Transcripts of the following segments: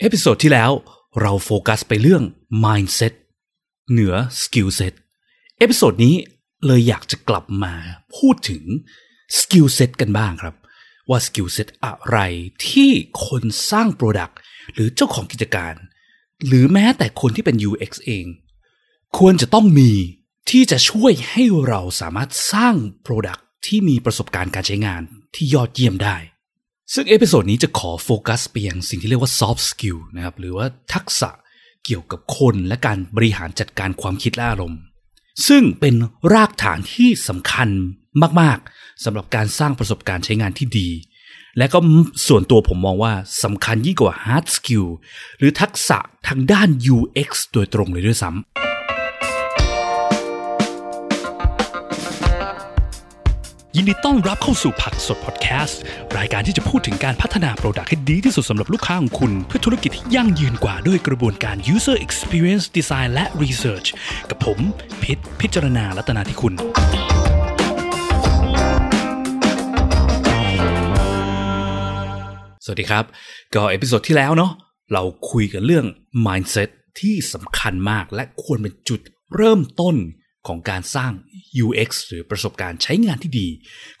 episode ที่แล้วเราโฟกัสไปเรื่อง mindset เหนือ skill set episode นี้เลยอยากจะกลับมาพูดถึง skill set กันบ้างครับ ว่า skill set อะไรที่คนสร้าง Product หรือเจ้าของกิจการ หรือแม้แต่คนที่เป็น UX เอง ควรจะต้องมีที่จะช่วยให้เราสามารถสร้าง Product ที่มีประสบการณ์การใช้งานที่ยอดเยี่ยมได้ ซึ่ง episode นี้จะขอโฟกัสไปยังสิ่งที่เรียกว่า soft skill นะครับ หรือว่าทักษะเกี่ยวกับคนและการบริหารจัดการความคิดและอารมณ์ ซึ่งเป็นรากฐานที่สำคัญมาก ๆสำหรับการสร้างประสบการณ์ใช้งานที่ดี และก็ส่วนตัวผมมองว่าสำคัญยิ่งกว่า hard skill หรือทักษะทางด้าน UX โดยตรงเลยด้วยซ้ำ ยินดีต้อนรับเข้าสู่ผักสดพอดแคสต์ รายการที่จะพูดถึงการพัฒนา product ให้ดีที่สุดสำหรับลูกค้าของคุณ เพื่อธุรกิจที่ยั่งยืนกว่าด้วยกระบวนการ user experience design และ research กับผมพิษพิจารณาลัตนาที่คุณ สวัสดีครับ ก็ episode ที่แล้วเนาะเราคุยกันเรื่อง mindset ที่สำคัญมากและควรเป็นจุดเริ่มต้น ของการสร้าง UX หรือประสบการณ์ใช้งานที่ดี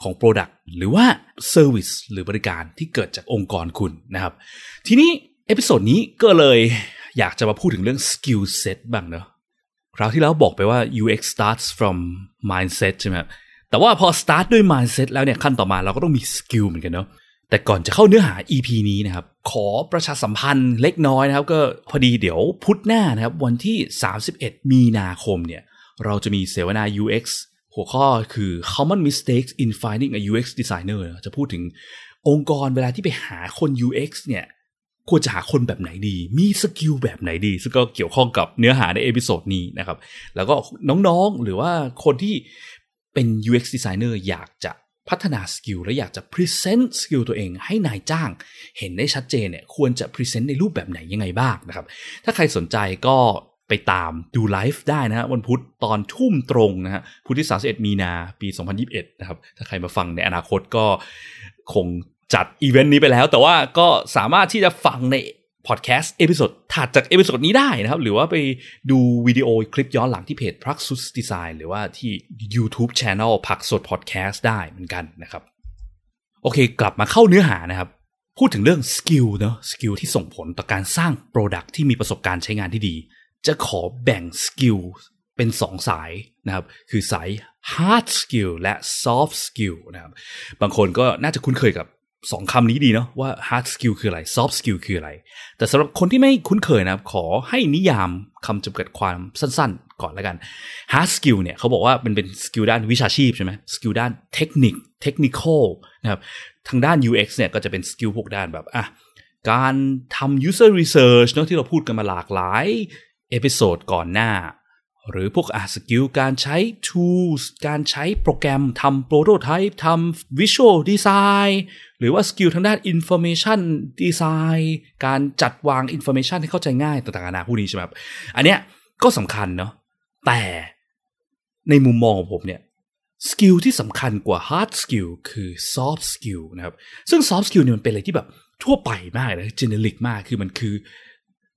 ของ Product หรือว่า Service หรือบริการที่เกิดจากองค์กรคุณนะครับ ทีนี้ episode นี้ก็เลยอยากจะมาพูดถึงเรื่อง Skill Set บ้างเนาะคราวที่แล้วบอกไปว่า UX starts from mindset ใช่ไหมแต่ว่าพอ start ด้วย mindset แล้วเนี่ยขั้นต่อมาเราก็ต้องมี skill เหมือนกันเนาะแต่ก่อนจะเข้าเนื้อหา EP นี้นะครับ ขอประชาสัมพันธ์เล็กน้อยนะครับ ก็พอดีเดี๋ยวพุธหน้านะครับ วันที่ 31 มีนาคมเนี่ย เราจะมีเสวนา UX หัวข้อคือ common mistakes in finding a UX designer จะพูดถึงองค์กรเวลาที่ไปหาคน UX เนี่ยควรจะหาคนแบบไหนดี มี skill แบบไหนดี ซึ่งก็เกี่ยวข้องกับเนื้อหาใน episode นี้นะครับ แล้วก็น้องๆ หรือว่าคนที่เป็น UX designer อยากจะพัฒนา skill และอยากจะ present skill ตัวเองให้นายจ้าง เห็นได้ชัดเจนเนี่ยควรจะ present ในรูปแบบไหนยังไงบ้างนะครับ ถ้าใครสนใจก็ ไปตามดูไลฟ์ได้นะฮะวันพุธตอนทุ่มตรงนะฮะพุธที่ 31 มีนาปี 2021 นะครับ ถ้าใครมาฟังในอนาคตก็คงจัดอีเวนต์นี้ไปแล้ว แต่ว่าก็สามารถที่จะฟังใน podcast episode ถัดจาก episode นี้ได้นะครับ หรือว่าไปดูวิดีโอคลิปย้อนหลังที่เพจผักสดดีไซน์หรือว่าที่ YouTube Channel ผักสดพอดแคสต์ได้เหมือนกันนะครับ โอเค กลับมาเข้าเนื้อหานะครับ พูดถึงเรื่อง skill เนาะ skill ที่ส่งผลต่อการสร้าง Product ที่มีประสบการณ์ใช้งานที่ดี จะขอแบ่ง skill เป็นสองสายนะครับ คือสาย hard skill และ soft skill นะครับ บางคนก็น่าจะคุ้นเคยกับสองคำนี้ดีเนาะว่า hard skill คืออะไร soft skill คืออะไร แต่สำหรับคนที่ไม่คุ้นเคยนะครับ ขอให้นิยามคำจำกัดความสั้นๆ ก่อนแล้วกัน hard skill เนี่ยเขาบอกว่ามันเป็น skill ด้านวิชาชีพใช่ไหม skill ด้านเทคนิค technical นะครับ ทางด้าน UX เนี่ยก็จะเป็น skill พวกด้านแบบอะการทำ user research เนาะที่เราพูดกันมาหลากหลาย episode ก่อนหน้า หรือพวกอะ skill การใช้ tools การใช้โปรแกรมทำ prototype ทำ visual design หรือว่า skill ทางด้าน information design การจัดวาง information ให้เข้าใจง่ายต่างๆนานาพวกนี้ใช่ไหมครับอันเนี้ยก็สำคัญเนาะแต่ในมุมมองของผมเนี่ยสกิลที่สำคัญกว่า hard skill คือ soft skill นะครับ ซึ่ง soft skill เนี่ยมันเป็นอะไรที่แบบทั่วไปมากนะ generic มากคือมันคือ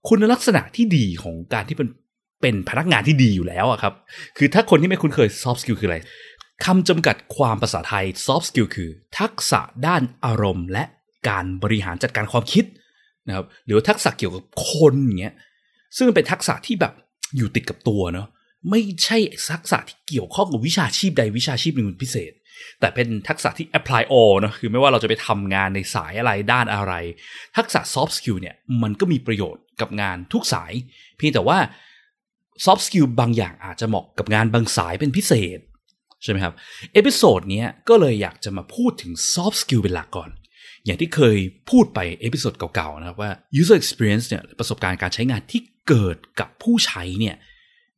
คุณลักษณะที่ดีของการที่เป็นเป็นพนักงานที่ดีอยู่แล้วอะครับ คือถ้าคนที่ไม่คุ้นเคย soft skill คืออะไรคำจำกัดความภาษาไทย soft skill คือ ทักษะด้านอารมณ์ และการบริหารจัดการความคิดนะครับหรือทักษะเกี่ยวกับคนอย่างเงี้ยซึ่งเป็นทักษะที่แบบอยู่ติดกับตัวเนาะไม่ใช่ทักษะที่เกี่ยวข้องกับวิชาชีพใดวิชาชีพหนึ่งเป็นพิเศษ แต่เป็นทักษะที่ apply all นะคือไม่ว่าเราจะไปทำงานในสายอะไรด้านอะไร ทักษะ soft skill เนี่ยมันก็มีประโยชน์กับงานทุกสาย เพียงแต่ว่า soft skill บางอย่างอาจจะเหมาะกับงานบางสายเป็นพิเศษใช่ไหมครับ episode นี้ก็เลยอยากจะมาพูดถึง soft skill เป็นหลักก่อน อย่างที่เคยพูดไป episode เก่าๆนะครับว่า user experience เนี่ยประสบการณ์การใช้งานที่เกิดกับผู้ใช้เนี่ย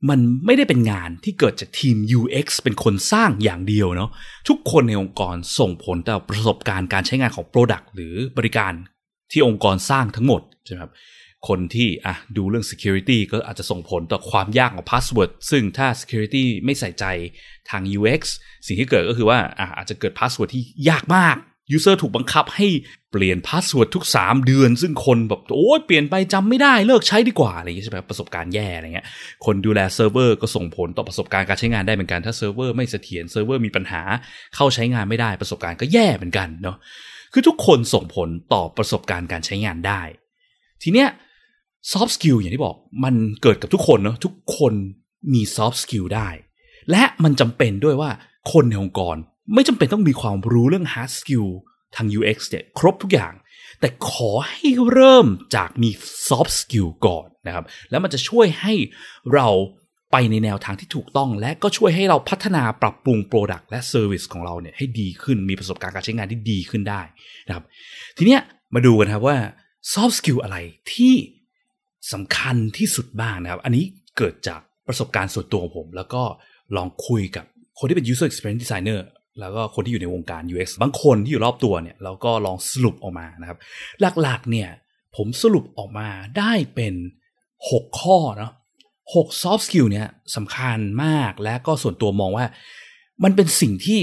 มันไม่ได้เป็นงานที่เกิดจากทีม UX เป็นคนสร้างอย่างเดียวเนาะทุกคนในองค์กรส่งผลต่อประสบการณ์การใช้งานของ Product หรือบริการที่องค์กรสร้างทั้งหมดใช่ไหมครับคนที่อะดูเรื่อง security ก็อาจจะส่งผลต่อความยากของ password ซึ่งถ้า security ไม่ใส่ใจทาง UX สิ่งที่เกิดก็คือว่าอะอาจจะเกิด password ที่ยากมาก user ถูกบังคับให้เปลี่ยน password ทุก 3 เดือน ซึ่งคนแบบโอ้ยเปลี่ยนไปจำไม่ได้เลิกใช้ดีกว่าอะไรอย่างเงี้ยใช่ไหมประสบการณ์แย่อะไรเงี้ยคนดูแลเซิร์ฟเวอร์ก็ส่งผลต่อประสบการณ์การใช้งานได้เหมือนกันถ้าเซิร์ฟเวอร์ไม่เสถียรเซิร์ฟเวอร์มีปัญหาเข้าใช้งานไม่ได้ประสบการณ์ก็แย่เหมือนกันเนาะคือทุกคนส่งผลต่อประสบการณ์การใช้งานได้ ทีเนี้ย soft skill อย่างที่บอกมันเกิดกับทุกคนเนาะทุกคนมี soft skill ได้ และมันจำเป็นด้วยว่าคนในองค์กร ไม่จำเป็นต้องมีความรู้เรื่อง hard skill ทาง UX เนี่ยครบทุกอย่าง แต่ขอให้เริ่มจากมี soft skill ก่อนนะครับ แล้วมันจะช่วยให้เราไปในแนวทางที่ถูกต้อง และก็ช่วยให้เราพัฒนาปรับปรุง Product และ Service ของเราเนี่ยให้ดีขึ้นมีประสบการณ์การใช้งานที่ดีขึ้นได้นะครับ ทีเนี้ยมาดูกันครับว่า soft skill อะไรที่สำคัญที่สุดบ้างนะครับ อันนี้เกิดจากประสบการณ์ส่วนตัวของผม แล้วก็ลองคุยกับคนที่เป็น user experience designer แล้วก็คนที่อยู่ในวงการ UX บางคนที่อยู่รอบตัวเนี่ยเราก็ลองสรุปออกมานะครับ หลักๆเนี่ยผมสรุปออกมาได้เป็น 6 ข้อเนาะ6 soft skill เนี่ยสำคัญมากและก็ส่วนตัวมองว่า มันเป็นสิ่งที่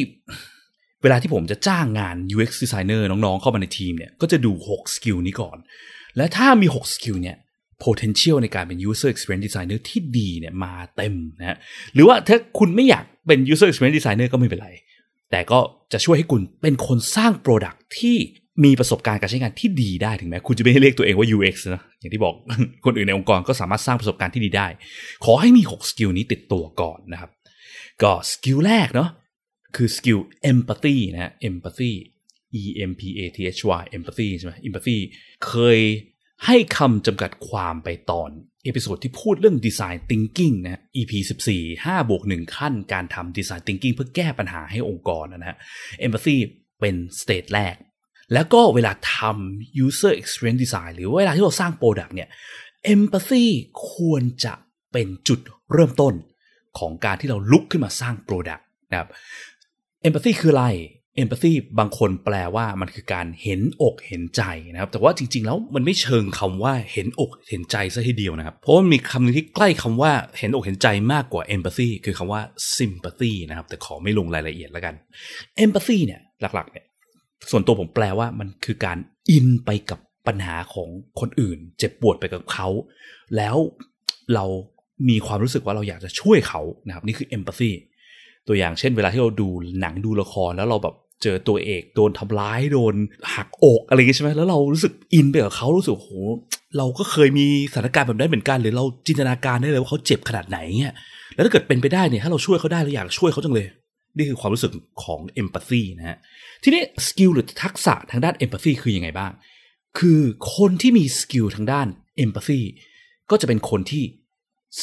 เวลาที่ผมจะจ้างงาน UX designer น้องๆ เข้ามาในทีมเนี่ยก็จะดู6สกิลนี้ก่อน และถ้ามี6สกิลเนี่ย potential ในการเป็น user experience designer ที่ดีเนี่ยมาเต็มนะหรือว่าถ้าคุณไม่อยากเป็น user experience designer ก็ไม่เป็นไร แต่ก็จะช่วยให้คุณเป็นคนสร้าง product ที่มีประสบการณ์การใช้งานที่ดีได้ถึงแม้คุณจะไม่ได้เรียกตัวเองว่า UX นะอย่างที่บอกคนอื่นในองค์กรก็สามารถสร้างประสบการณ์ที่ดีได้ ขอให้มี 6 สกิลนี้ติดตัวก่อนนะครับ ก็สกิลแรกเนาะคือสกิล empathy นะ empathy e m p a t h y empathy ใช่ไหม empathy เคย ให้คำจำกัดความไปตอน episode ที่พูดเรื่อง Design Thinking นะ EP 14 5บวก1ขั้นการทำ Design Thinking เพื่อแก้ปัญหาให้องค์กรนะฮะ Empathy เป็น stage แรก แล้วก็เวลาทำ User Experience Design หรือเวลาที่เราสร้าง Product เนี่ย Empathy ควรจะเป็นจุดเริ่มต้นของการที่เราลุกขึ้นมาสร้าง Product นะครับ Empathy คืออะไร empathy บางคนแปลว่ามันคือการเห็นอกเห็นใจนะครับแต่ว่าจริง ๆ แล้วมันไม่เชิงคำว่าเห็นอกเห็นใจซะทีเดียวนะครับ เพราะมันมีคำนึงที่ใกล้คำว่าเห็นอกเห็นใจมากกว่า empathy คือคำว่า sympathy นะครับแต่ขอไม่ลงรายละเอียดแล้วกัน empathy เนี่ยหลักๆเนี่ยส่วนตัวผมแปลว่ามันคือการอินไปกับปัญหาของคนอื่น เจ็บปวดไปกับเขา แล้วเรามีความรู้สึกว่าเราอยากจะช่วยเขานะครับนี่คือ empathy ตัวอย่างเช่นเวลาที่เราดูหนังดูละครแล้วเราแบบ เจอตัวเอกโดนทำร้ายโดนหักอกอะไรอย่างงี้ใช่ไหมแล้วเรารู้สึกอินไปกับเขารู้สึกโหเราก็เคยมีสถานการณ์แบบนั้นเหมือนกันหรือเราจินตนาการได้เลยว่าเขาเจ็บขนาดไหนเนี่ยแล้วถ้าเกิดเป็นไปได้เนี่ยถ้าเราช่วยเขาได้เราอยากช่วยเขาจังเลย นี่คือความรู้สึกของ empathy นะฮะทีนี้สกิลหรือทักษะทางด้าน empathy คือยังไงบ้าง คือคนที่มีสกิลทางด้านเอมพัตซีก็จะเป็นคนที่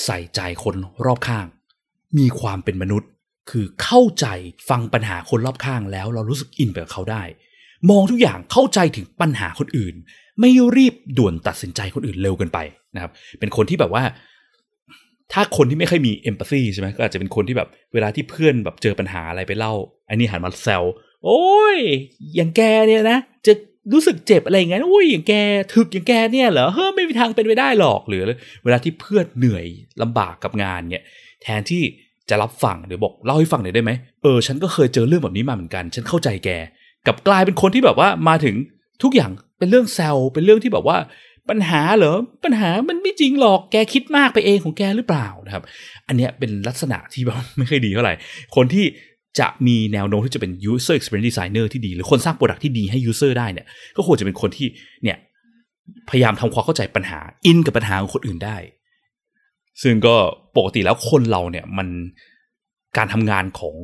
ใส่ใจคนรอบข้าง มีความเป็นมนุษย์ คือเข้าใจฟังปัญหาคนรอบข้างแล้วเรารู้สึกอินไปกับเขาได้ มองทุกอย่างเข้าใจถึงปัญหาคนอื่น ไม่รีบด่วนตัดสินใจคนอื่นเร็วเกินไปนะครับ เป็นคนที่แบบว่า ถ้าคนที่ไม่ค่อยมีเอมพัตซีใช่ไหมก็อาจจะเป็นคนที่แบบเวลาที่เพื่อนแบบเจอปัญหาอะไรไปเล่าอันนี้หันมาแซวโอ้ยอย่างแกเนี่ยนะจะรู้สึกเจ็บอะไรอย่างเงี้ยโอ้ยอย่างแกถึกอย่างแกเนี่ยเหรอเฮ้ยไม่มีทางเป็นไปได้หรอกหรือ เวลาที่เพื่อนเหนื่อยลำบากกับงานเนี่ย แทนที่ จะรับฟังหรือบอกเล่าให้ฟังหน่อยได้ไหมเออฉันก็เคยเจอเรื่องแบบนี้มาเหมือนกัน ฉันเข้าใจแกกับกลายเป็นคนที่แบบว่ามาถึงทุกอย่างเป็นเรื่องแซวเป็นเรื่องที่แบบว่าปัญหาเหรอปัญหามันไม่จริงหรอกแกคิดมากไปเองของแกหรือเปล่านะครับ อันเนี้ยเป็นลักษณะที่แบบไม่ค่อยดีเท่าไหร่ คนที่จะมีแนวโน้มที่จะเป็น user experience designer ที่ดี หรือคนสร้างโปรดักที่ดีให้ user ได้เนี่ย ก็ควรจะเป็นคนที่เนี่ยพยายามทำความเข้าใจปัญหาอินกับปัญหาของคนอื่นได้ ซึ่งก็ปกติแล้วคนเราเนี่ยมันการทำงานของ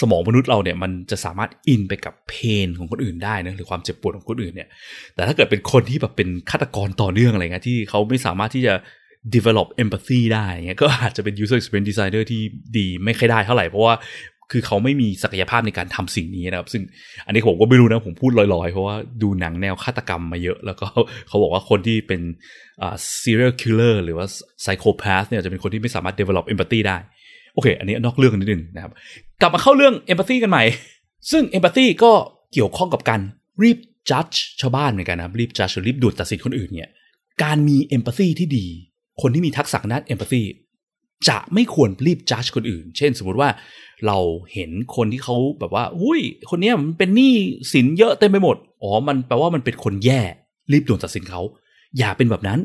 สมองมนุษย์เราเนี่ยมันจะสามารถอินไปกับเพนของคนอื่นได้นะหรือความเจ็บปวดของคนอื่นเนี่ย แต่ถ้าเกิดเป็นคนที่แบบเป็นฆาตกรต่อเนื่องอะไรเงี้ยที่เขาไม่สามารถที่จะ develop empathy ได้เงี้ยก็อาจจะเป็น user experience designer ที่ดีไม่ค่อยได้เท่าไหร่ เพราะว่า คือเขาไม่มีศักยภาพในการทำสิ่งนี้นะครับ ซึ่งอันนี้ผมก็ไม่รู้นะผมพูดลอยๆ เพราะว่าดูหนังแนวฆาตกรรมมาเยอะ แล้วก็เขาบอกว่าคนที่เป็นอ่า serial killer หรือว่า psychopath เนี่ยจะเป็นคนที่ไม่สามารถ develop empathy ได้ โอเค อันนี้นอกเรื่องนิดนึงนะครับ กลับมาเข้าเรื่อง empathy กันใหม่ ซึ่ง empathy ก็เกี่ยวข้องกับการรีบ judge ชาวบ้านเหมือนกันนะรีบ judge หรือรีบดูดตัดสินคนอื่นเนี่ยการมี empathy ที่ดี คนที่มีทักษะด้าน empathy จะไม่ควรรีบจัดคนอื่น เช่น สมมติว่าเราเห็นคนที่เขาแบบว่าอุ้ย คนนี้มันเป็นหนี้สินเยอะเต็มไปหมด อ๋อ มันแปลว่ามันเป็นคนแย่ รีบด่วนตัดสินเขา อย่าเป็นแบบนั้น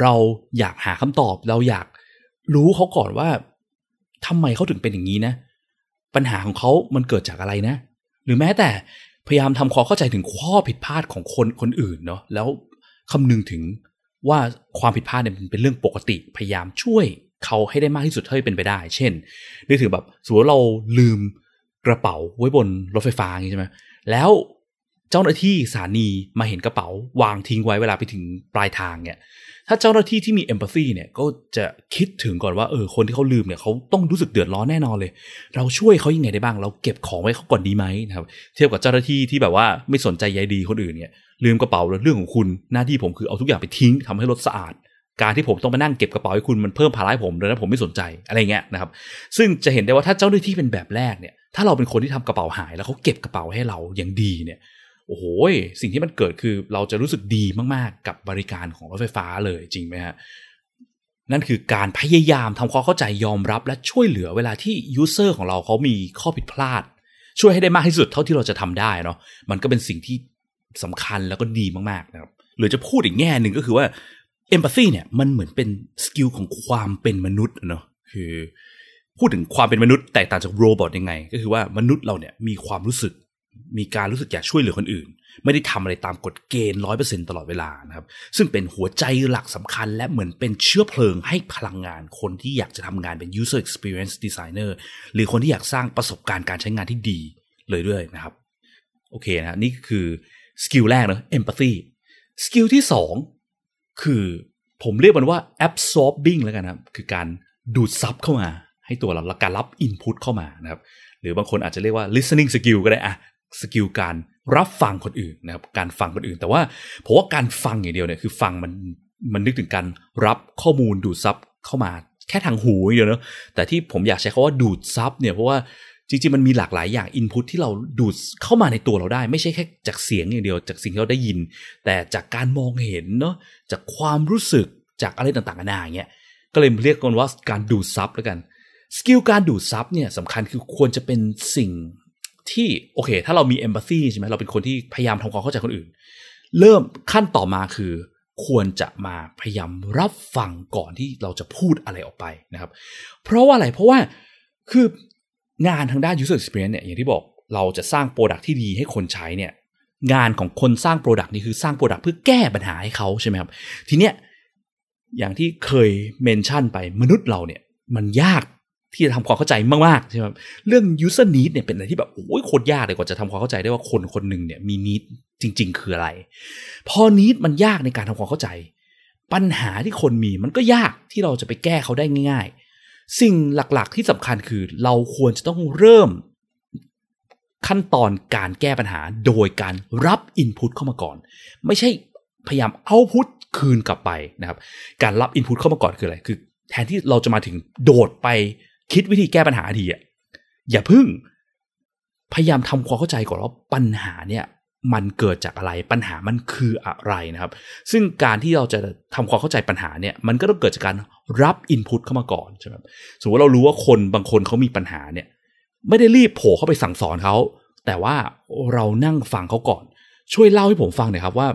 เราอยากหาคำตอบ เราอยากรู้เขาก่อนว่าทำไมเขาถึงเป็นอย่างนี้นะ ปัญหาของเขามันเกิดจากอะไรนะ หรือแม้แต่พยายามทำความเข้าใจถึงข้อผิดพลาดของคนคนอื่นเนาะ แล้วคำนึงถึงว่าความผิดพลาดเนี่ยมันเป็นเรื่องปกติ พยายามช่วย เขาให้ได้มากที่สุดเท่าที่เป็นไปได้ เช่นนึกถึงแบบสมมติเราลืมกระเป๋าไว้บนรถไฟฟ้าอย่างนี้ใช่ไหมแล้วเจ้าหน้าที่สถานีมาเห็นกระเป๋าวางทิ้งไว้เวลาไปถึงปลายทางเนี่ย ถ้าเจ้าหน้าที่ที่มีเอมพัตซีเนี่ยก็จะคิดถึงก่อนว่าเออคนที่เขาลืมเนี่ยเขาต้องรู้สึกเดือดร้อนแน่นอนเลย เราช่วยเขายังไงได้บ้าง เราเก็บของไว้เขาก่อนดีไหมนะครับเทียบกับเจ้าหน้าที่ที่แบบว่าไม่สนใจใยดีคนอื่นเนี่ยลืมกระเป๋าเรื่องของคุณหน้าที่ผมคือเอาทุกอย่างไปทิ้งทำให้รถสะอาด การที่ผมต้องมานั่งเก็บกระเป๋าให้คุณมันเพิ่มภาระให้ผมเลยนะผมไม่สนใจอะไรเงี้ยนะครับ ซึ่งจะเห็นได้ว่าถ้าเจ้าหน้าที่เป็นแบบแรกเนี่ย ถ้าเราเป็นคนที่ทำกระเป๋าหาย แล้วเขาเก็บกระเป๋าให้เราอย่างดีเนี่ย โอ้โหสิ่งที่มันเกิดคือเราจะรู้สึกดีมากๆ กับบริการของรถไฟฟ้าเลยจริงไหมฮะนั่นคือการพยายามทำความเข้าใจยอมรับและช่วยเหลือเวลาที่ user ของเราเขามีข้อผิดพลาด ช่วยให้ได้มากที่สุดเท่าที่เราจะทำได้เนาะมันก็เป็นสิ่งที่สำคัญแล้วก็ดีมากๆนะครับหรือจะพูดอีกแง่หนึ่งก็คือว่า empathy เนี่ยมันเหมือนเป็นสกิลของความเป็นมนุษย์เนาะคือพูดถึงความเป็นมนุษย์แตกต่างจาก robot ยังไง ก็คือว่ามนุษย์เราเนี่ยมีความรู้สึก มีการรู้สึกอยากช่วยเหลือคนอื่น ไม่ได้ทำอะไรตามกฎเกณฑ์ร้อยเปอร์เซ็นตลอดเวลานะครับ ซึ่งเป็นหัวใจหลักสำคัญ และเหมือนเป็นเชื้อเพลิงให้พลังงานคนที่อยากจะทำงานเป็น user experience designer หรือคนที่อยากสร้างประสบการณ์การใช้งานที่ดีเลยด้วยนะครับ โอเคนะนี่คือสกิลแรกเนาะ empathy สกิลที่สอง คือผมเรียกมันว่า absorbing แล้วกันนะครับ คือการดูดซับเข้ามา ให้ตัวเราและการรับ input เข้ามานะครับ หรือบางคนอาจจะเรียกว่า listening skill ก็ได้อะสกิลการรับฟังคนอื่นนะครับ การฟังคนอื่น แต่ว่าผมว่าการฟังอย่างเดียวเนี่ยคือฟังมันมันนึกถึงการรับข้อมูลดูดซับเข้ามาแค่ทางหูอย่างเดียวเนาะแต่ที่ผมอยากใช้คำว่าดูดซับเนี่ยเพราะว่า จริงๆมันมีหลากหลายอย่าง input ที่เราดูดเข้ามาในตัวเราได้ ไม่ใช่แค่จากเสียงอย่างเดียว จากสิ่งที่เราได้ยิน แต่จากการมองเห็นเนาะจากความรู้สึกจากอะไรต่างๆนานาเงี้ยก็เลยเรียกกันว่าการดูดซับแล้วกันสกิลการดูดซับเนี่ยสำคัญคือควรจะเป็นสิ่งที่โอเค ถ้าเรามี empathy ใช่ไหมเราเป็นคนที่พยายามทำความเข้าใจคนอื่น เริ่มขั้นต่อมาคือ ควรจะมาพยายามรับฟังก่อนที่เราจะพูดอะไรออกไปนะครับ เพราะว่าอะไรเพราะว่าคือ งานทางด้าน user experience เนี่ยอย่างที่บอกเราจะสร้าง product ที่ดีให้คนใช้เนี่ยงานของคนสร้าง product นี่คือสร้าง product เพื่อแก้ปัญหาให้เขาใช่ไหมครับ ทีเนี้ยอย่างที่เคยเมนชั่นไปมนุษย์เราเนี่ย มันยากที่จะทำความเข้าใจมากๆใช่ไหมเรื่อง user need เนี่ยเป็นอะไรที่แบบโอ้ยโคตรยากเลยกว่าจะทำความเข้าใจได้ว่าคนคนหนึ่งเนี่ยมี need จริง ๆ คืออะไร พอ need มันยากในการทำความเข้าใจ ปัญหาที่คนมีมันก็ยากที่เราจะไปแก้เขาได้ง่าย ๆ สิ่งหลักๆ ที่สำคัญคือเราควรจะต้องเริ่มขั้นตอนการแก้ปัญหาโดยการรับ input เข้ามาก่อน ไม่ใช่พยายามเอาพุทคืนกลับไปนะครับ การรับ input เข้ามาก่อนคืออะไร คือแทนที่เราจะมาถึงโดดไปคิดวิธีแก้ปัญหาดีอะอย่าพึ่ง พยายามทำความเข้าใจก่อนว่าปัญหาเนี่ย มันเกิดจากอะไรปัญหามันคืออะไรนะครับ ซึ่งการที่เราจะทำความเข้าใจปัญหาเนี่ยมันก็ต้องเกิดจากการรับอินพุตเข้ามาก่อนใช่ไหมสมมติเรารู้ว่าคนบางคนเขามีปัญหาเนี่ยไม่ได้รีบโผล่เข้าไปสั่งสอนเขาแต่ว่าเรานั่งฟังเขาก่อน ช่วยเล่าให้ผมฟังหน่อยครับว่า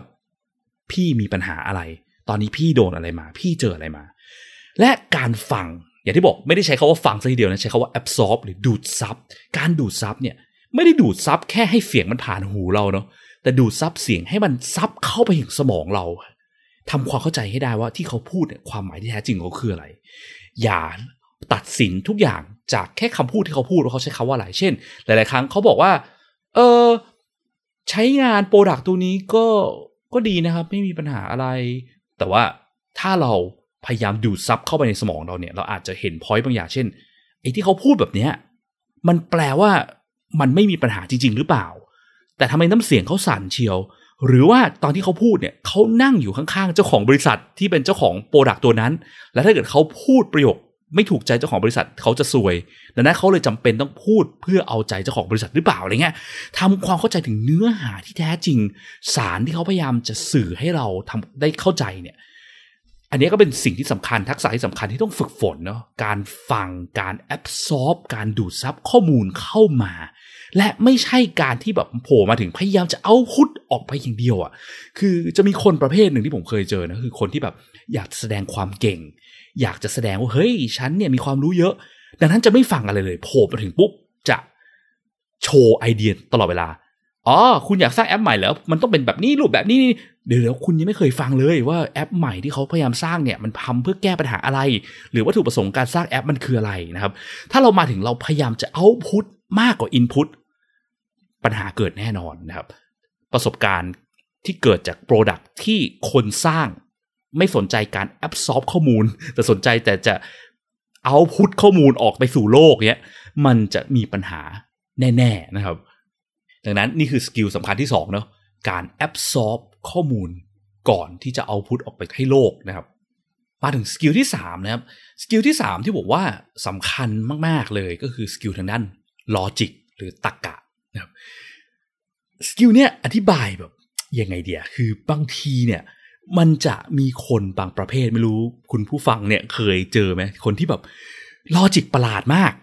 พี่มีปัญหาอะไร ตอนนี้พี่โดนอะไรมา พี่เจออะไรมา และการฟังอย่างที่บอกไม่ได้ใช้คำว่าฟังซะทีเดียวนะใช้คำว่า absorb หรือดูดซับการดูดซับเนี่ยไม่ได้ดูดซับแค่ให้เสียงมันผ่านหูเราเนาะ แต่ดูดซับเสียงให้มันซับเข้าไปถึงสมองเราทำความเข้าใจให้ได้ว่าที่เขาพูดเนี่ยความหมายที่แท้จริงเขาคืออะไร อย่าตัดสินทุกอย่างจากแค่คำพูดที่เขาพูดว่าเขาใช้คำว่าอะไร เช่น หลาย ๆ ครั้งเขาบอกว่า เออใช้งาน product ตัวนี้ก็ก็ดีนะครับ ไม่มีปัญหาอะไร แต่ว่าถ้าเราพยายามดูดซับเข้าไปในสมองเราเนี่ย เราอาจจะเห็น point บางอย่างเช่นไอ้ที่เขาพูดแบบเนี้ยมันแปลว่ามันไม่มีปัญหาจริง ๆ หรือเปล่า แต่ทำไมน้ำเสียงเขาสั่นเชียว หรือว่าตอนที่เขาพูดเนี่ยเขานั่งอยู่ข้างๆเจ้าของบริษัทที่เป็นเจ้าของ product ตัวนั้น แล้วถ้าเกิดเขาพูดประโยคไม่ถูกใจเจ้าของบริษัทเขาจะซวย ดังนั้นเขาเลยจำเป็นต้องพูดเพื่อเอาใจเจ้าของบริษัทหรือเปล่าอะไรเงี้ยทำความเข้าใจถึงเนื้อหาที่แท้จริง สารที่เขาพยายามจะสื่อให้เราทำได้เข้าใจเนี่ย อันนี้ก็เป็นสิ่งที่สำคัญทักษะที่สำคัญที่ต้องฝึกฝนเนาะการฟังการแอบซอบการดูดซับข้อมูลเข้ามา และไม่ใช่การที่แบบโผล่มาถึงพยายามจะเอาพุทออกไปอย่างเดียวอะ่ะ คือจะมีคนประเภทหนึ่งที่ผมเคยเจอนะคือคนที่แบบอยากแสดงความเก่ง อยากจะแสดงว่าเฮ้ยฉันเนี่ยมีความรู้เยอะ ดังนั้นจะไม่ฟังอะไรเลยโผล่มาถึงปุ๊บจะโชว์ไอเดียตลอดเวลาอ๋อ คุณอยากสร้างแอปใหม่แล้วมันต้องเป็นแบบนี้รูปแบบนี้เดี๋ยวคุณยังไม่เคยฟังเลยว่าแอปใหม่ที่เขาพยายามสร้างเนี่ยมันทำเพื่อแก้ปัญหาอะไร หรือวัตถุประสงค์การสร้างแอปมันคืออะไรนะครับ ถ้าเรามาถึงเราพยายามจะเอาพุทมากกว่าอินพุต ปัญหาเกิดแน่นอนนะครับ ประสบการณ์ที่เกิดจาก product ที่คนสร้างไม่สนใจการ absorb ข้อมูล แต่สนใจแต่จะ output ข้อมูลออกไปสู่โลกเนี้ยมันจะมีปัญหาแน่ ๆนะครับ ดังนั้นนี่คือสกิลสำคัญที่2เนาะการ absorb ข้อมูลก่อนที่จะ output ออกไปให้โลกนะครับ มาถึงสกิลที่3นะครับสกิลที่3ที่บอกว่าสำคัญมาก ๆเลยก็คือสกิลทางด้าน logic หรือตรรกะ นะครับสกิลเนี้ยอธิบายแบบยังไงดีอะคือบางทีเนี่ยมันจะมีคนบางประเภทไม่รู้ คุณผู้ฟังเนี่ยเคยเจอไหมคนที่แบบ logic ประหลาดมาก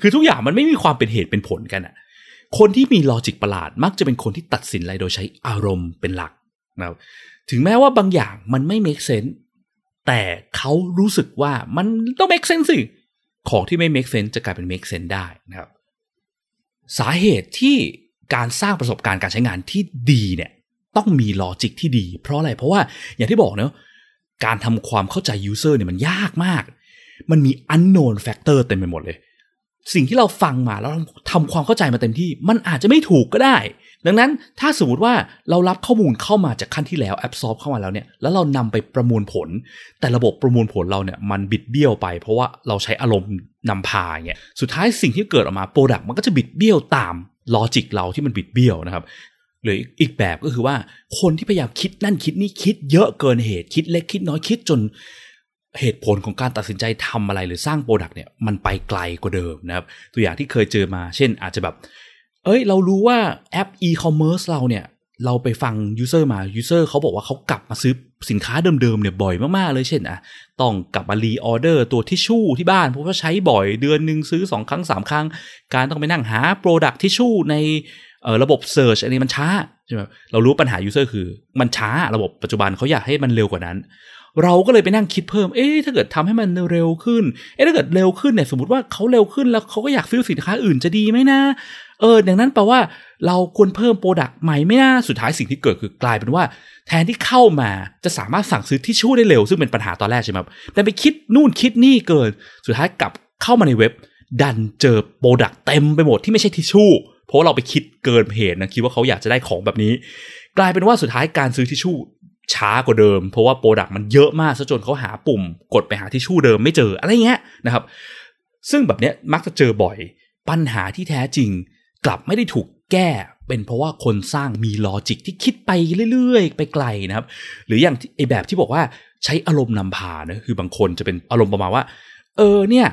คือทุกอย่างมันไม่มีความเป็นเหตุเป็นผลกันอะคนที่มี logic ประหลาดมักจะเป็นคนที่ตัดสินอะไรโดยใช้อารมณ์เป็นหลักนะครับถึงแม้ว่าบางอย่างมันไม่ make sense แต่เขารู้สึกว่ามันต้อง make sense สิของที่ไม่ make sense จะกลายเป็น make sense ได้นะครับ สาเหตุที่การสร้างประสบการณ์การใช้งานที่ดีเนี่ยต้องมี logic ที่ดี เพราะอะไร เพราะว่าอย่างที่บอกเนาะการทำความเข้าใจ user เนี่ยมันยากมาก มันมี unknown factor เต็มไปหมดเลย สิ่งที่เราฟังมาแล้วทำความเข้าใจมาเต็มที่ มันอาจจะไม่ถูกก็ได้ ดังนั้นถ้าสมมติว่าเรารับข้อมูลเข้ามาจากขั้นที่แล้ว absorb เข้ามาแล้วเนี่ยแล้วเรานำไปประมวลผล แต่ระบบประมวลผลเราเนี่ยมันบิดเบี้ยวไป เพราะว่าเราใช้อารมณ์นำพาเงี้ยสุดท้ายสิ่งที่เกิดออกมา product มันก็จะบิดเบี้ยวตาม logic เราที่มันบิดเบี้ยวนะครับหรืออีกแบบก็คือว่าคนที่พยายามคิดนั่นคิดนี่คิดเยอะเกินเหตุคิดเล็กคิดน้อยคิดจนเหตุผลของการตัดสินใจทำอะไรหรือสร้างโปรดักต์เนี่ยมันไปไกลกว่าเดิมนะครับตัวอย่างที่เคยเจอมา เช่นอาจจะแบบ เอ้ย เรารู้ว่าแอป e-commerce เราเนี่ย เราไปฟัง user มา user เขาบอกว่าเขากลับมาซื้อสินค้าเดิมๆเนี่ยบ่อยมากๆเลยเช่นอะต้องกลับมา reorder ตัวทิชชู่ที่บ้านเพราะว่าใช้บ่อยเดือนหนึ่งซื้อ 2 ครั้ง 3 ครั้ง การต้องไปนั่งหา product ทิชชู่ในระบบ search อันนี้มันช้าใช่ไหมเรารู้ปัญหา user คือมันช้าระบบปัจจุบันเขาอยากให้มันเร็วกว่านั้น เราก็เลยไปนั่งคิดเพิ่ม เอ๊ะถ้าเกิดทำให้มันเร็วขึ้น เอ๊ะถ้าเกิดเร็วขึ้นเนี่ยสมมติว่าเขาเร็วขึ้นแล้วเขาก็อยากซื้อสินค้าอื่นจะดีไหมนะ เออดังนั้นแปลว่าเราควรเพิ่ม product ใหม่ไหมนะสุดท้ายสิ่งที่เกิดคือกลายเป็นว่า แทนที่เข้ามาจะสามารถสั่งซื้อทิชชู่ได้เร็ว ซึ่งเป็นปัญหาตอนแรกใช่ไหมครับแต่ไปคิดนู่นคิดนี่เกิน สุดท้ายกลับเข้ามาในเว็บ ดันเจอ product เต็มไปหมดที่ไม่ใช่ทิชชู่เพราะเราไปคิดเกินเหตุนะคิดว่าเขาอยากจะได้ของแบบนี้ กลายเป็นว่าสุดท้ายการซื้อทิชชู่ช้ากว่าเดิม เพราะว่า product มันเยอะมากซะจนเขาหาปุ่ม กดไปหาทิชชู่เดิมไม่เจออะไรเงี้ยนะครับ ซึ่งแบบเนี้ยมักจะเจอบ่อยปัญหาที่แท้จริง กลับไม่ได้ถูกแก้เป็นเพราะว่าคนสร้างมี logic ที่คิดไปเรื่อยๆ ไปไกลนะครับ หรืออย่างไอแบบที่บอกว่าใช้อารมณ์นำพานะคือบางคนจะเป็นอารมณ์ประมาณว่า เออเนี่ย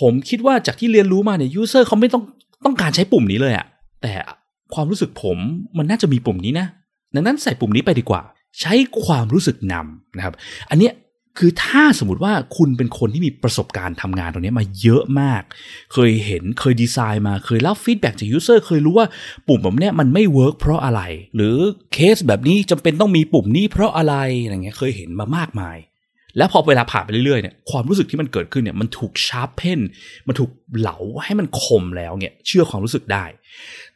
ผมคิดว่าจากที่เรียนรู้มาเนี่ย user เขาไม่ต้องต้องการใช้ปุ่มนี้เลยอะแต่ความรู้สึกผมมันน่าจะมีปุ่มนี้นะ ดังนั้นใส่ปุ่มนี้ไปดีกว่า ใช้ความรู้สึกนำนะครับ อันเนี้ย คือถ้าสมมติว่าคุณเป็นคนที่มีประสบการณ์ทำงานตรงนี้มาเยอะมาก เคยเห็นเคยดีไซน์มาเคยรับ feedback จาก user เคยรู้ว่าปุ่มแบบนี้มันไม่ work เพราะอะไร หรือเคสแบบนี้จำเป็นต้องมีปุ่มนี้เพราะอะไรอะไรเงี้ยเคยเห็นมามากมาย แล้วพอเวลาผ่านไปเรื่อยๆเนี่ยความรู้สึกที่มันเกิดขึ้นเนี่ยมันถูก sharpen มันถูกเหลาให้มันคมแล้วเนี่ยเชื่อความรู้สึกได้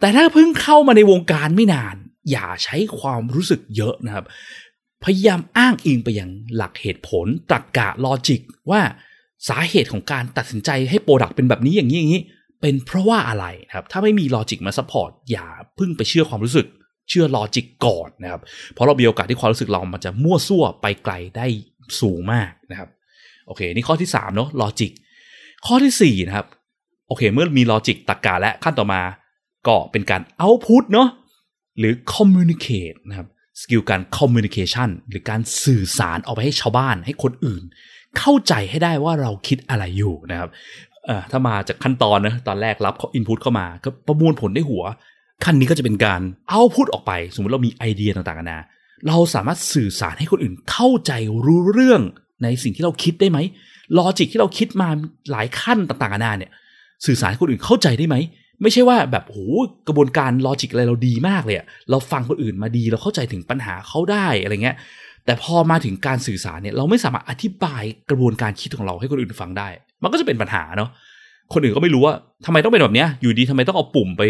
แต่ถ้าเพิ่งเข้ามาในวงการไม่นานอย่าใช้ความรู้สึกเยอะนะครับ พยายามอ้างอิงไปอย่างหลักเหตุผลตรรกะ logic ว่าสาเหตุของการตัดสินใจให้ product เป็นแบบนี้อย่างนี้อย่างนี้ เป็นเพราะว่าอะไรครับถ้าไม่มี logic มา support อย่าพึ่งไปเชื่อความรู้สึก เชื่อ logic ก่อนนะครับเพราะเรามีโอกาสที่ความรู้สึกเรามันจะมั่วซั่วไปไกลได้สูงมากนะครับโอเคนี่ข้อที่3เนาะ logicข้อที่4นะครับโอเค เมื่อมี logic ตรรกะและขั้นต่อมาก็เป็นการ output เนาะหรือ communicate นะครับ skill การ communication หรือการสื่อสารออกไปให้ชาวบ้านให้คนอื่น เข้าใจให้ได้ว่าเราคิดอะไรอยู่นะครับถ้ามาจากขั้นตอนนะตอนแรกรับ input เข้ามาก็ประมวลผลในหัว ขั้นนี้ก็จะเป็นการ output ออกไป สมมติเรามีไอเดียต่างๆนะเราสามารถสื่อสารให้คนอื่นเข้าใจรู้เรื่องในสิ่งที่เราคิดได้ไหมลอจิกที่เราคิดมาหลายขั้นต่างๆนานาเนี่ยสื่อสารให้คนอื่นเข้าใจได้ไหม ไม่ใช่ว่าแบบโหกระบวนการลอจิกอะไรเราดีมากเลยเราฟังคนอื่นมาดีเราเข้าใจถึงปัญหาเขาได้อะไรเงี้ย แต่พอมาถึงการสื่อสารเนี่ยเราไม่สามารถอธิบายกระบวนการคิดของเราให้คนอื่นฟังได้ มันก็จะเป็นปัญหาเนาะคนอื่นก็ไม่รู้ว่าทำไมต้องเป็นแบบเนี้ย อยู่ดีทำไมต้องเอาปุ่มไป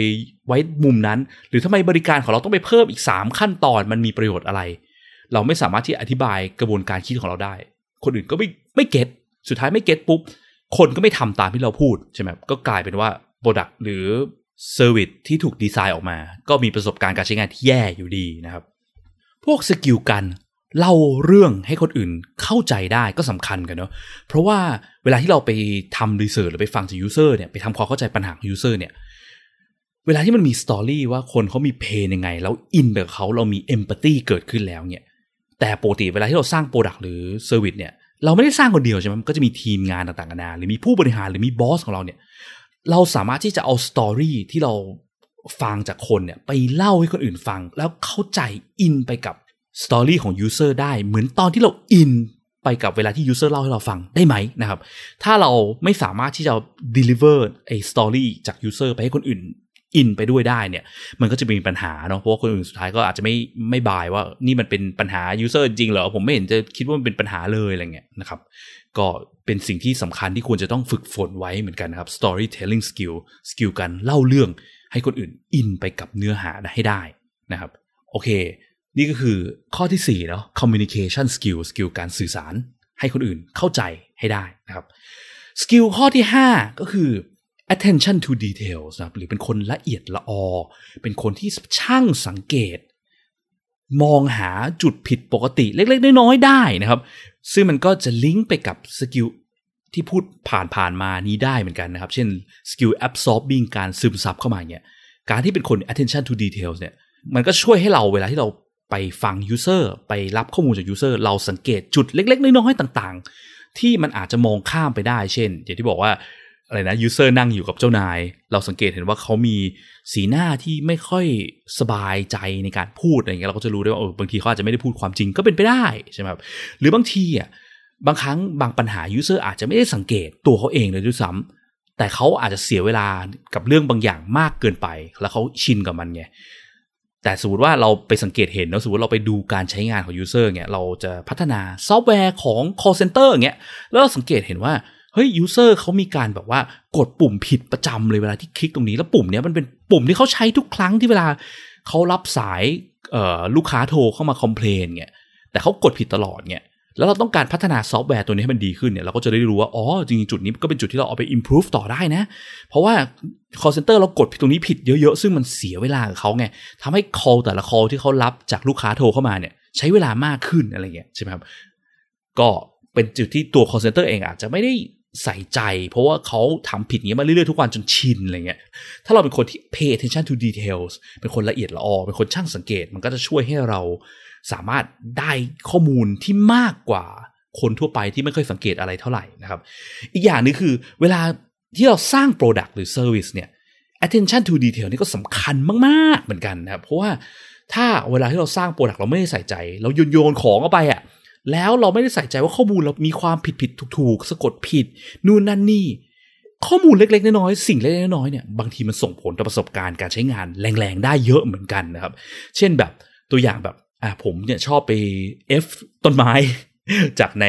ไว้มุมนั้น หรือทำไมบริการของเราต้องไปเพิ่มอีก 3 ขั้นตอนมันมีประโยชน์อะไร เราไม่สามารถที่อธิบายกระบวนการคิดของเราได้ คนอื่นก็ไม่ไม่ get สุดท้ายไม่ get ปุ๊บคนก็ไม่ทำตามที่เราพูดใช่ไหมก็กลายเป็นว่า Product หรือ Service ที่ถูกดีไซน์ออกมา ก็มีประสบการณ์การใช้งานที่แย่อยู่ดีนะครับ พวก skill การเล่าเรื่องให้คนอื่นเข้าใจได้ก็สำคัญกันเนาะเพราะว่าเวลาที่เราไปทำ research หรือไปฟังจาก user เนี่ยไปทำความเข้าใจปัญหาของ user เนี่ยเวลาที่มันมี story ว่าคนเขามี pain ยังไง แล้วอินไปกับเขาเรามี empathy เกิดขึ้นแล้วเนี่ยแต่ปกติเวลาที่เราสร้าง product หรือ service เนี่ยเราไม่ได้สร้างคนเดียวใช่ไหมมันก็จะมีทีมงานต่างๆนานาหรือมีผู้บริหารหรือมี boss ของเราเนี่ย เราสามารถที่จะเอา story ที่เราฟังจากคนเนี่ยไปเล่าให้คนอื่นฟัง แล้วเข้าใจอินไปกับ story ของ user ได้เหมือนตอนที่เราอินไปกับเวลาที่ user เล่าให้เราฟังได้ไหมนะครับ ถ้าเราไม่สามารถที่จะ deliver ไอ้ story จาก user ไปให้คนอื่น อินไปด้วยได้เนี่ย มันก็จะมีปัญหาเนาะเพราะว่าคนอื่นสุดท้ายก็อาจจะไม่ไม่ buy ว่านี่มันเป็นปัญหา user จริงเหรอผมไม่เห็นจะคิดว่ามันเป็นปัญหาเลยอะไรเงี้ยนะครับก็เป็นสิ่งที่สำคัญที่ควรจะต้องฝึกฝนไว้เหมือนกันนะครับ storytelling skill skill การเล่าเรื่องให้คนอื่นอินไปกับเนื้อหาให้ได้นะครับโอเค นี่ก็คือข้อที่4เนาะ communication skill skill การสื่อสารให้คนอื่นเข้าใจให้ได้นะครับ skill ข้อที่ 5 ก็คือ attention to details นะครับหรือเป็นคนละเอียดละออ เป็นคนที่ช่างสังเกต มองหาจุดผิดปกติเล็ก ๆ น้อยๆได้นะครับ ซึ่งมันก็จะลิงก์ไปกับ skill ที่พูดผ่านๆมานี้ได้เหมือนกันนะครับ เช่น skill absorbing การซึมซับเข้ามาเนี่ยการที่เป็นคน attention to details เนี่ยมันก็ช่วยให้เราเวลาที่เราไปฟัง user ไปรับข้อมูลจาก user เราสังเกตจุดเล็ก ๆ น้อยๆต่าง ๆ ที่มันอาจจะมองข้ามไปได้ เช่น อย่างที่บอกว่า อะไรนะ user นั่งอยู่กับเจ้านาย เราสังเกตเห็นว่าเขามีสีหน้าที่ไม่ค่อยสบายใจในการพูดอะไรเงี้ยเราก็จะรู้ได้ว่าเออบางทีเขาอาจจะไม่ได้พูดความจริงก็เป็นไปได้ใช่ไหมครับหรือบางทีอะบางครั้งบางปัญหา user อาจจะไม่ได้สังเกตตัวเขาเองเลยด้วยซ้ำแต่เขาอาจจะเสียเวลากับเรื่องบางอย่างมากเกินไป แล้วเขาชินกับมันไงแต่สมมติว่าเราไปสังเกตเห็นแล้วสมมติเราไปดูการใช้งานของ user เนี่ยเราจะพัฒนาซอฟต์แวร์ของ call center เงี้ยแล้วเราสังเกตเห็นว่า เฮ้ย user เขามีการแบบว่ากดปุ่มผิดประจำเลยเวลาที่คลิกตรงนี้แล้วปุ่มเนี้ยมันเป็นปุ่มที่เขาใช้ทุกครั้งที่เวลาเขารับสายลูกค้าโทรเข้ามา complain เนี่ยแต่เขากดผิดตลอดเนี่ยแล้วเราต้องการพัฒนาซอฟต์แวร์ตัวนี้ให้มันดีขึ้นเนี่ยเราก็จะได้รู้ว่า อ๋อ จริงๆ จุดนี้ก็เป็นจุดที่เราเอาไป improve ต่อได้นะ เพราะว่า call center เรากดตรงนี้ผิดเยอะๆ ซึ่งมันเสียเวลากับเขาไงทำให้ call แต่ละ call ที่เขารับจากลูกค้าโทรเข้ามาเนี่ย ใช้เวลามากขึ้นอะไรเงี้ยใช่ไหมครับ ก็เป็นจุดที่ตัว call center เองอาจจะไม่ได้ ใส่ใจ เพราะว่าเขาทำผิดอย่างนี้มาเรื่อยๆทุกวันจนชินอะไรเงี้ยถ้าเราเป็นคนที่ pay attention to details เป็นคนละเอียดละออ เป็นคนช่างสังเกต มันก็จะช่วยให้เราสามารถได้ข้อมูลที่มากกว่าคนทั่วไปที่ไม่เคยสังเกตอะไรเท่าไหร่นะครับ อีกอย่างนึงคือเวลาที่เราสร้าง Product หรือ Service เนี่ย attention to detail นี่ก็สำคัญมาก ๆ เหมือนกันนะครับ เพราะว่าถ้าเวลาที่เราสร้าง Product เราไม่ได้ใส่ใจ เราโยนโยนของเข้าไปอะ่ะ แล้วเราไม่ได้ใส่ใจว่าข้อมูลเรามีความผิดผิดถูกถูกสะกดผิด นู่นนั่นนี่ ข้อมูลเล็กๆน้อยๆสิ่งเล็กๆน้อยๆเนี่ยบางทีมันส่งผลต่อประสบการณ์การใช้งานแรงๆได้เยอะเหมือนกันนะครับ เช่นแบบตัวอย่างแบบอ่าผมเนี่ยชอบไป F ต้นไม้ จากใน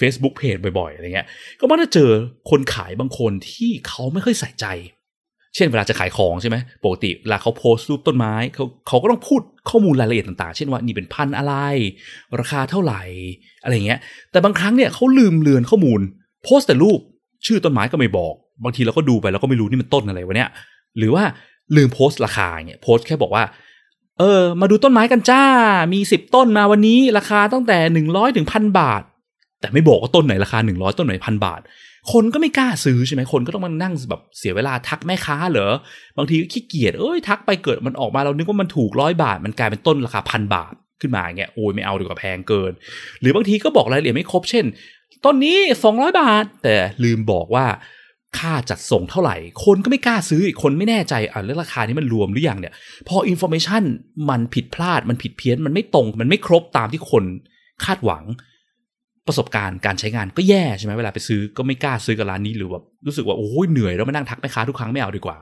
Facebook Page บ่อยๆอะไรเงี้ยก็มักจะเจอคนขายบางคนที่เขาไม่ค่อยใส่ใจ เช่นเวลาจะขายของใช่ไหมปกติเวลาเขาโพสต์รูปต้นไม้เขาเขาก็ต้องพูดข้อมูลรายละเอียดต่างๆ เช่นว่านี่เป็นพันธุ์อะไร ราคาเท่าไหร่อะไรเงี้ย แต่บางครั้งเนี่ยเขาลืมเลือนข้อมูล โพสต์แต่รูปชื่อต้นไม้ก็ไม่บอก บางทีเราก็ดูไปแล้วก็ไม่รู้นี่มันต้นอะไรวะเนี่ยหรือว่าลืมโพสต์ราคาเนี่ยโพสต์แค่บอกว่าเออ มาดูต้นไม้กันจ้า มีสิบต้นมาวันนี้ราคาตั้งแต่หนึ่งร้อยถึงพันบาท แต่ไม่บอกว่าต้นไหนราคาหนึ่งร้อยต้นไหนพันบาท คนก็ไม่กล้าซื้อใช่ไหมคนก็ต้องมานั่งแบบเสียเวลาทักแม่ค้าเหรอบางทีก็ขี้เกียจเอ้ยทักไปเกิดมันออกมาเรานึกว่ามันถูกร้อยบาท มันกลายเป็นต้นราคาพันบาทขึ้นมาเงี้ยโอ้ยไม่เอาดีกว่าแพงเกิน หรือบางทีก็บอกรายละเอียดไม่ครบเช่นต้นนี้สองร้อยบาท แต่ลืมบอกว่าค่าจัดส่งเท่าไหร่ คนก็ไม่กล้าซื้ออีกคนไม่แน่ใจอะแล้วราคานี้มันรวมหรือยังเนี่ย พอ information มันผิดพลาดมันผิดเพี้ยนมันไม่ตรง มันไม่ครบตามที่คนคาดหวัง ประสบการณ์การใช้งานก็แย่ใช่ไหมเวลาไปซื้อก็ไม่กล้าซื้อกับร้านนี้หรือว่ารู้สึกว่าโอ้ยเหนื่อยแล้วมานั่งทักแม่ค้าทุกครั้งไม่เอาดีกว่า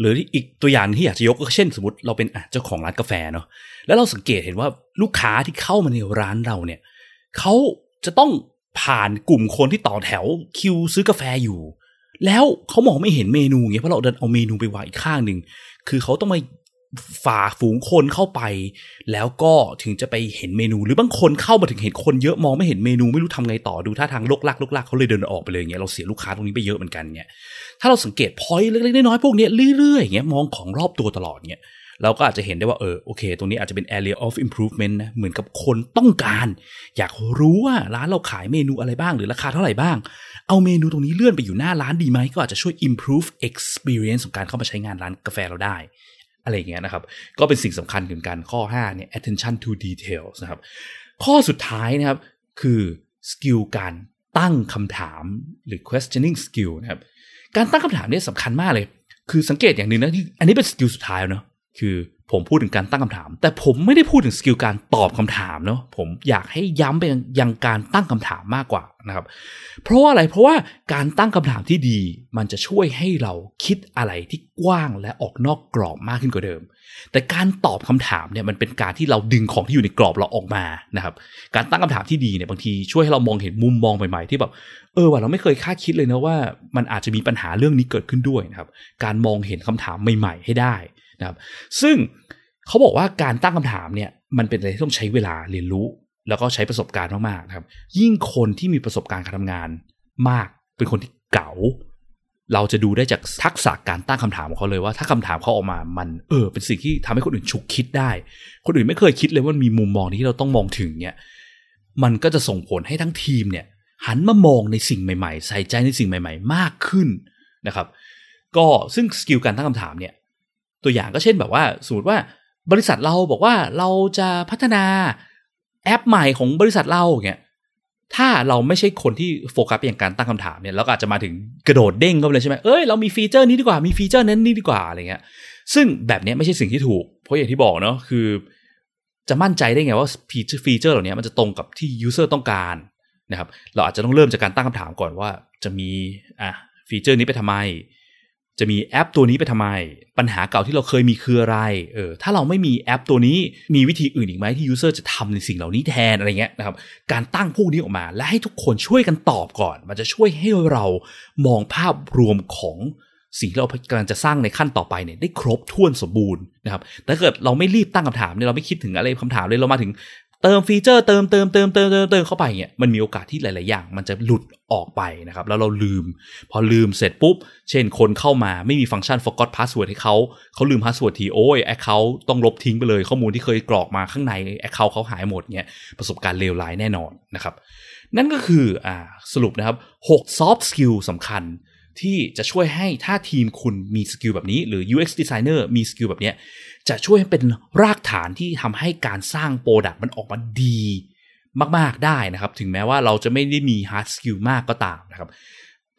หรืออีกตัวอย่างที่อยากจะยกก็เช่นสมมติเราเป็นเจ้าของร้านกาแฟเนาะแล้วเราสังเกตเห็นว่าลูกค้าที่เข้ามาในร้านเราเนี่ยเขาจะต้องผ่านกลุ่มคนที่ต่อแถวคิวซื้อกาแฟอยู่ แล้วเขามองไม่เห็นเมนูเงี้ยเพราะเราเดินเอาเมนูไปวางอีกข้างหนึ่งคือเขาต้องมา ฝ่าฝูงคนเข้าไป แล้วก็ถึงจะไปเห็นเมนู หรือบางคนเข้ามาถึงเห็นคนเยอะมองไม่เห็นเมนูไม่รู้ทำไงต่อดูท่าทางลกลักลกลักเขาเลยเดินออกไปเลยเงี้ยเราเสียลูกค้าตรงนี้ไปเยอะเหมือนกันเงี้ยถ้าเราสังเกตพอยต์เล็กๆน้อยๆพวกนี้เรื่อยๆเงี้ยมองของรอบตัวตลอดเงี้ยเราก็อาจจะเห็นได้ว่าเออโอเค ตรงนี้อาจจะเป็น area of improvement นะเหมือนกับคนต้องการ อยากรู้ว่าร้านเราขายเมนูอะไรบ้างหรือราคาเท่าไหร่บ้าง เอาเมนูตรงนี้เลื่อนไปอยู่หน้าร้านดีไหมก็อาจจะช่วย improve experience ของการเข้ามาใช้งานร้านกาแฟเราได้ อะไรเงี้ยนะครับ ก็เป็นสิ่งสำคัญเช่นกันข้อ5เนี่ย attention to details นะครับ ข้อสุดท้ายนะครับคือสกิลการตั้งคำถามหรือ questioning skill นะครับ การตั้งคำถามเนี่ยสำคัญมากเลย คือสังเกตอย่างหนึ่งนะที่อันนี้เป็นสกิลสุดท้ายเนาะ คือผมพูดถึงการตั้งคำถาม แต่ผมไม่ได้พูดถึงสกิลการตอบคำถามเนาะผมอยากให้ย้ำไปยังการตั้งคำถามมากกว่านะครับ เพราะว่าอะไรเพราะว่าการตั้งคำถามที่ดี มันจะช่วยให้เราคิดอะไรที่กว้างและออกนอกกรอบมากขึ้นกว่าเดิม แต่การตอบคำถามเนี่ยมันเป็นการที่เราดึงของที่อยู่ในกรอบเราออกมานะครับการตั้งคำถามที่ดีเนี่ยบางทีช่วยให้เรามองเห็นมุมมองใหม่ๆที่แบบเออว่าเราไม่เคยคาดคิดเลยนะว่า มันอาจจะมีปัญหาเรื่องนี้เกิดขึ้นด้วยนะครับการมองเห็นคำถามใหม่ ๆ ให้ได้ นะครับซึ่งเขาบอกว่าการตั้งคำถามเนี่ยมันเป็นอะไรที่ต้องใช้เวลาเรียนรู้ แล้วก็ใช้ประสบการณ์มากๆนะครับยิ่งคนที่มีประสบการณ์การทำงานมากเป็นคนที่เก๋าเราจะดูได้จากทักษะการตั้งคำถามของเขาเลยว่าถ้าคำถามเขาออกมามันเออ เป็นสิ่งที่ทำให้คนอื่นฉุกคิดได้ คนอื่นไม่เคยคิดเลยว่ามีมุมมองที่เราต้องมองถึงเนี่ยมันก็จะส่งผลให้ทั้งทีมเนี่ยหันมามองในสิ่งใหม่ ๆ ใส่ใจในสิ่งใหม่ ๆ มากขึ้นนะครับ ก็ซึ่งสกิลการตั้งคำถามเนี่ย ตัวอย่างก็เช่นแบบว่าสมมติว่าบริษัทเราบอกว่าเราจะพัฒนาแอปใหม่ของบริษัทเราเนี่ยถ้าเราไม่ใช่คนที่โฟกัสอย่างการตั้งคำถามเนี่ยเราก็อาจจะมาถึงกระโดดเด้งเข้าไปเลยใช่ไหมเอ้ยเรามีฟีเจอร์นี้ดีกว่ามีฟีเจอร์นั้นนี่ดีกว่าอะไรเงี้ยซึ่งแบบนี้ไม่ใช่สิ่งที่ถูก เพราะอย่างที่บอกเนาะคือ จะมั่นใจได้ไงว่าฟีเจอร์เหล่านี้มันจะตรงกับที่ user ต้องการนะครับเราอาจจะต้องเริ่มจากการตั้งคำถามก่อนว่าจะมีอะฟีเจอร์นี้ไปทำไม จะมีแอปตัวนี้ไปทำไม ปัญหาเก่าที่เราเคยมีคืออะไร เออ ถ้าเราไม่มีแอปตัวนี้ มีวิธีอื่นอีกไหมที่ user จะทำในสิ่งเหล่านี้แทนอะไรเงี้ยนะครับ การตั้งพวกนี้ออกมา และให้ทุกคนช่วยกันตอบก่อน มันจะช่วยให้เรามองภาพรวมของสิ่งที่เรากำลังจะสร้างในขั้นต่อไปเนี่ยได้ครบถ้วนสมบูรณ์นะครับ แต่เกิดเราไม่รีบตั้งคำถามเนี่ยเราไม่คิดถึงอะไรคำถามเลยเรามาถึง เติมฟีเจอร์เติมเติมเติมเติมเติมเติมเข้าไปเนี่ยมันมีโอกาสที่หลาย ๆ อย่าง มันจะหลุดออกไปนะครับแล้วเราลืม พอลืมเสร็จปุ๊บ เช่นคนเข้ามาไม่มีฟังก์ชัน forgot password ให้เขาเขาลืม password ทีโอ้ย account ต้องลบทิ้งไปเลยข้อมูลที่เคยกรอกมาข้างใน account เขาหายหมดเนี่ยประสบการณ์เลวร้ายแน่นอนนะครับนั่นก็คืออ่าสรุปนะครับ6 soft skill สำคัญ ที่จะช่วยให้ถ้าทีมคุณมีสกิลแบบนี้ หรือ UX designer มีสกิลแบบนี้จะช่วยให้เป็นรากฐานที่ทำให้การสร้าง product มันออกมาดีมาก ๆ ได้นะครับ ถึงแม้ว่าเราจะไม่ได้มี hard skill มากก็ตามนะครับ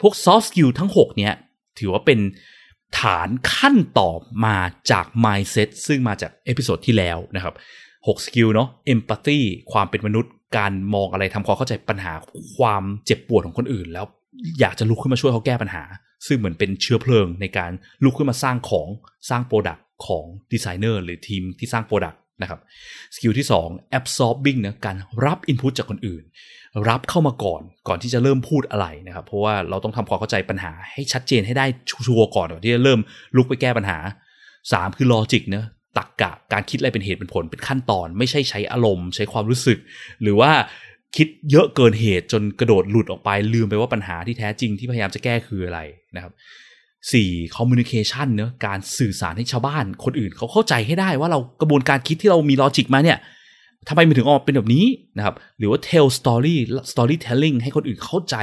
พวก soft skill ทั้ง 6 เนี้ยถือว่าเป็นฐานขั้นต่อมาจาก mindset ซึ่งมาจาก episode ที่แล้วนะครับ6 skill เนาะ empathy ความเป็นมนุษย์ การมองอะไรทำความเข้าใจปัญหาความเจ็บปวดของคนอื่นแล้ว อยากจะลุกขึ้นมาช่วยเขาแก้ปัญหา ซึ่งเหมือนเป็นเชื้อเพลิงในการลุกขึ้นมาสร้างของสร้าง product ของดีไซเนอร์หรือทีมที่สร้าง product นะครับสกิลที่ 2 absorbing นะการรับ input จากคนอื่น รับเข้ามาก่อนก่อนที่จะเริ่มพูดอะไรนะครับเพราะว่าเราต้องทำความเข้าใจปัญหาให้ชัดเจนให้ได้ชัวร์ก่อนก่อนที่จะเริ่มลุกไปแก้ปัญหา 3 คือ logic นะตรรกะการคิดอะไรเป็นเหตุเป็นผลเป็นขั้นตอน ไม่ใช่ใช้อารมณ์ ใช้ความรู้สึก หรือว่า คิดเยอะเกินเหตุจนกระโดดหลุดออกไปลืมไปว่าปัญหาที่แท้จริงที่พยายามจะแก้คืออะไรนะครับสี่ communication เนอะการสื่อสารให้ชาวบ้านคนอื่นเขาเข้าใจให้ได้ว่าเรากระบวนการคิดที่เรามี logic มาเนี่ยทำไมมันถึงออกเป็นแบบนี้นะครับหรือว่า tell story storytelling ให้คนอื่นเข้าใจ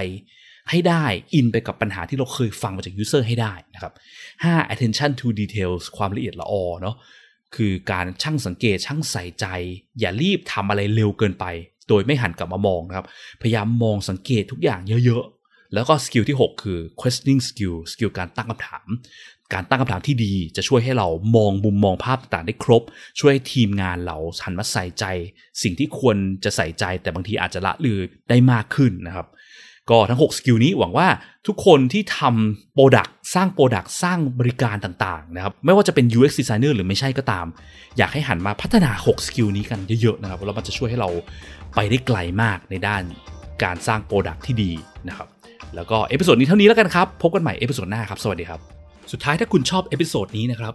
ให้ได้อินไปกับปัญหาที่เราเคยฟังมาจาก user ให้ได้นะครับห้า attention to details ความละเอียดละออเนาะคือการช่างสังเกตช่างใส่ใจ อย่ารีบทำอะไรเร็วเกินไป โดยไม่หันกลับมามองนะครับ พยายามมองสังเกตทุกอย่างเยอะๆ แล้วก็สกิลที่ 6 คือ questioning skill สกิลการตั้งคำถาม การตั้งคำถามที่ดีจะช่วยให้เรามองมุมมองภาพต่างได้ครบ ช่วยทีมงานเราหันมาใส่ใจ สิ่งที่ควรจะใส่ใจแต่บางทีอาจจะละเลยได้มากขึ้นนะครับ ก็ทั้ง 6 สกิลนี้หวังว่าทุกคนที่ทำ product สร้าง product สร้างบริการต่างๆนะครับไม่ว่าจะเป็น UX designer หรือไม่ใช่ก็ตาม อยากให้หันมาพัฒนา 6 สกิลนี้กันเยอะๆนะครับแล้วมันจะช่วยให้เราไปได้ไกลมากในด้านการสร้าง product ที่ดีนะครับแล้วก็ episode นี้เท่านี้แล้วกันครับ พบกันใหม่ episode หน้าครับ สวัสดีครับ สุดท้ายถ้าคุณชอบ episode นี้นะครับ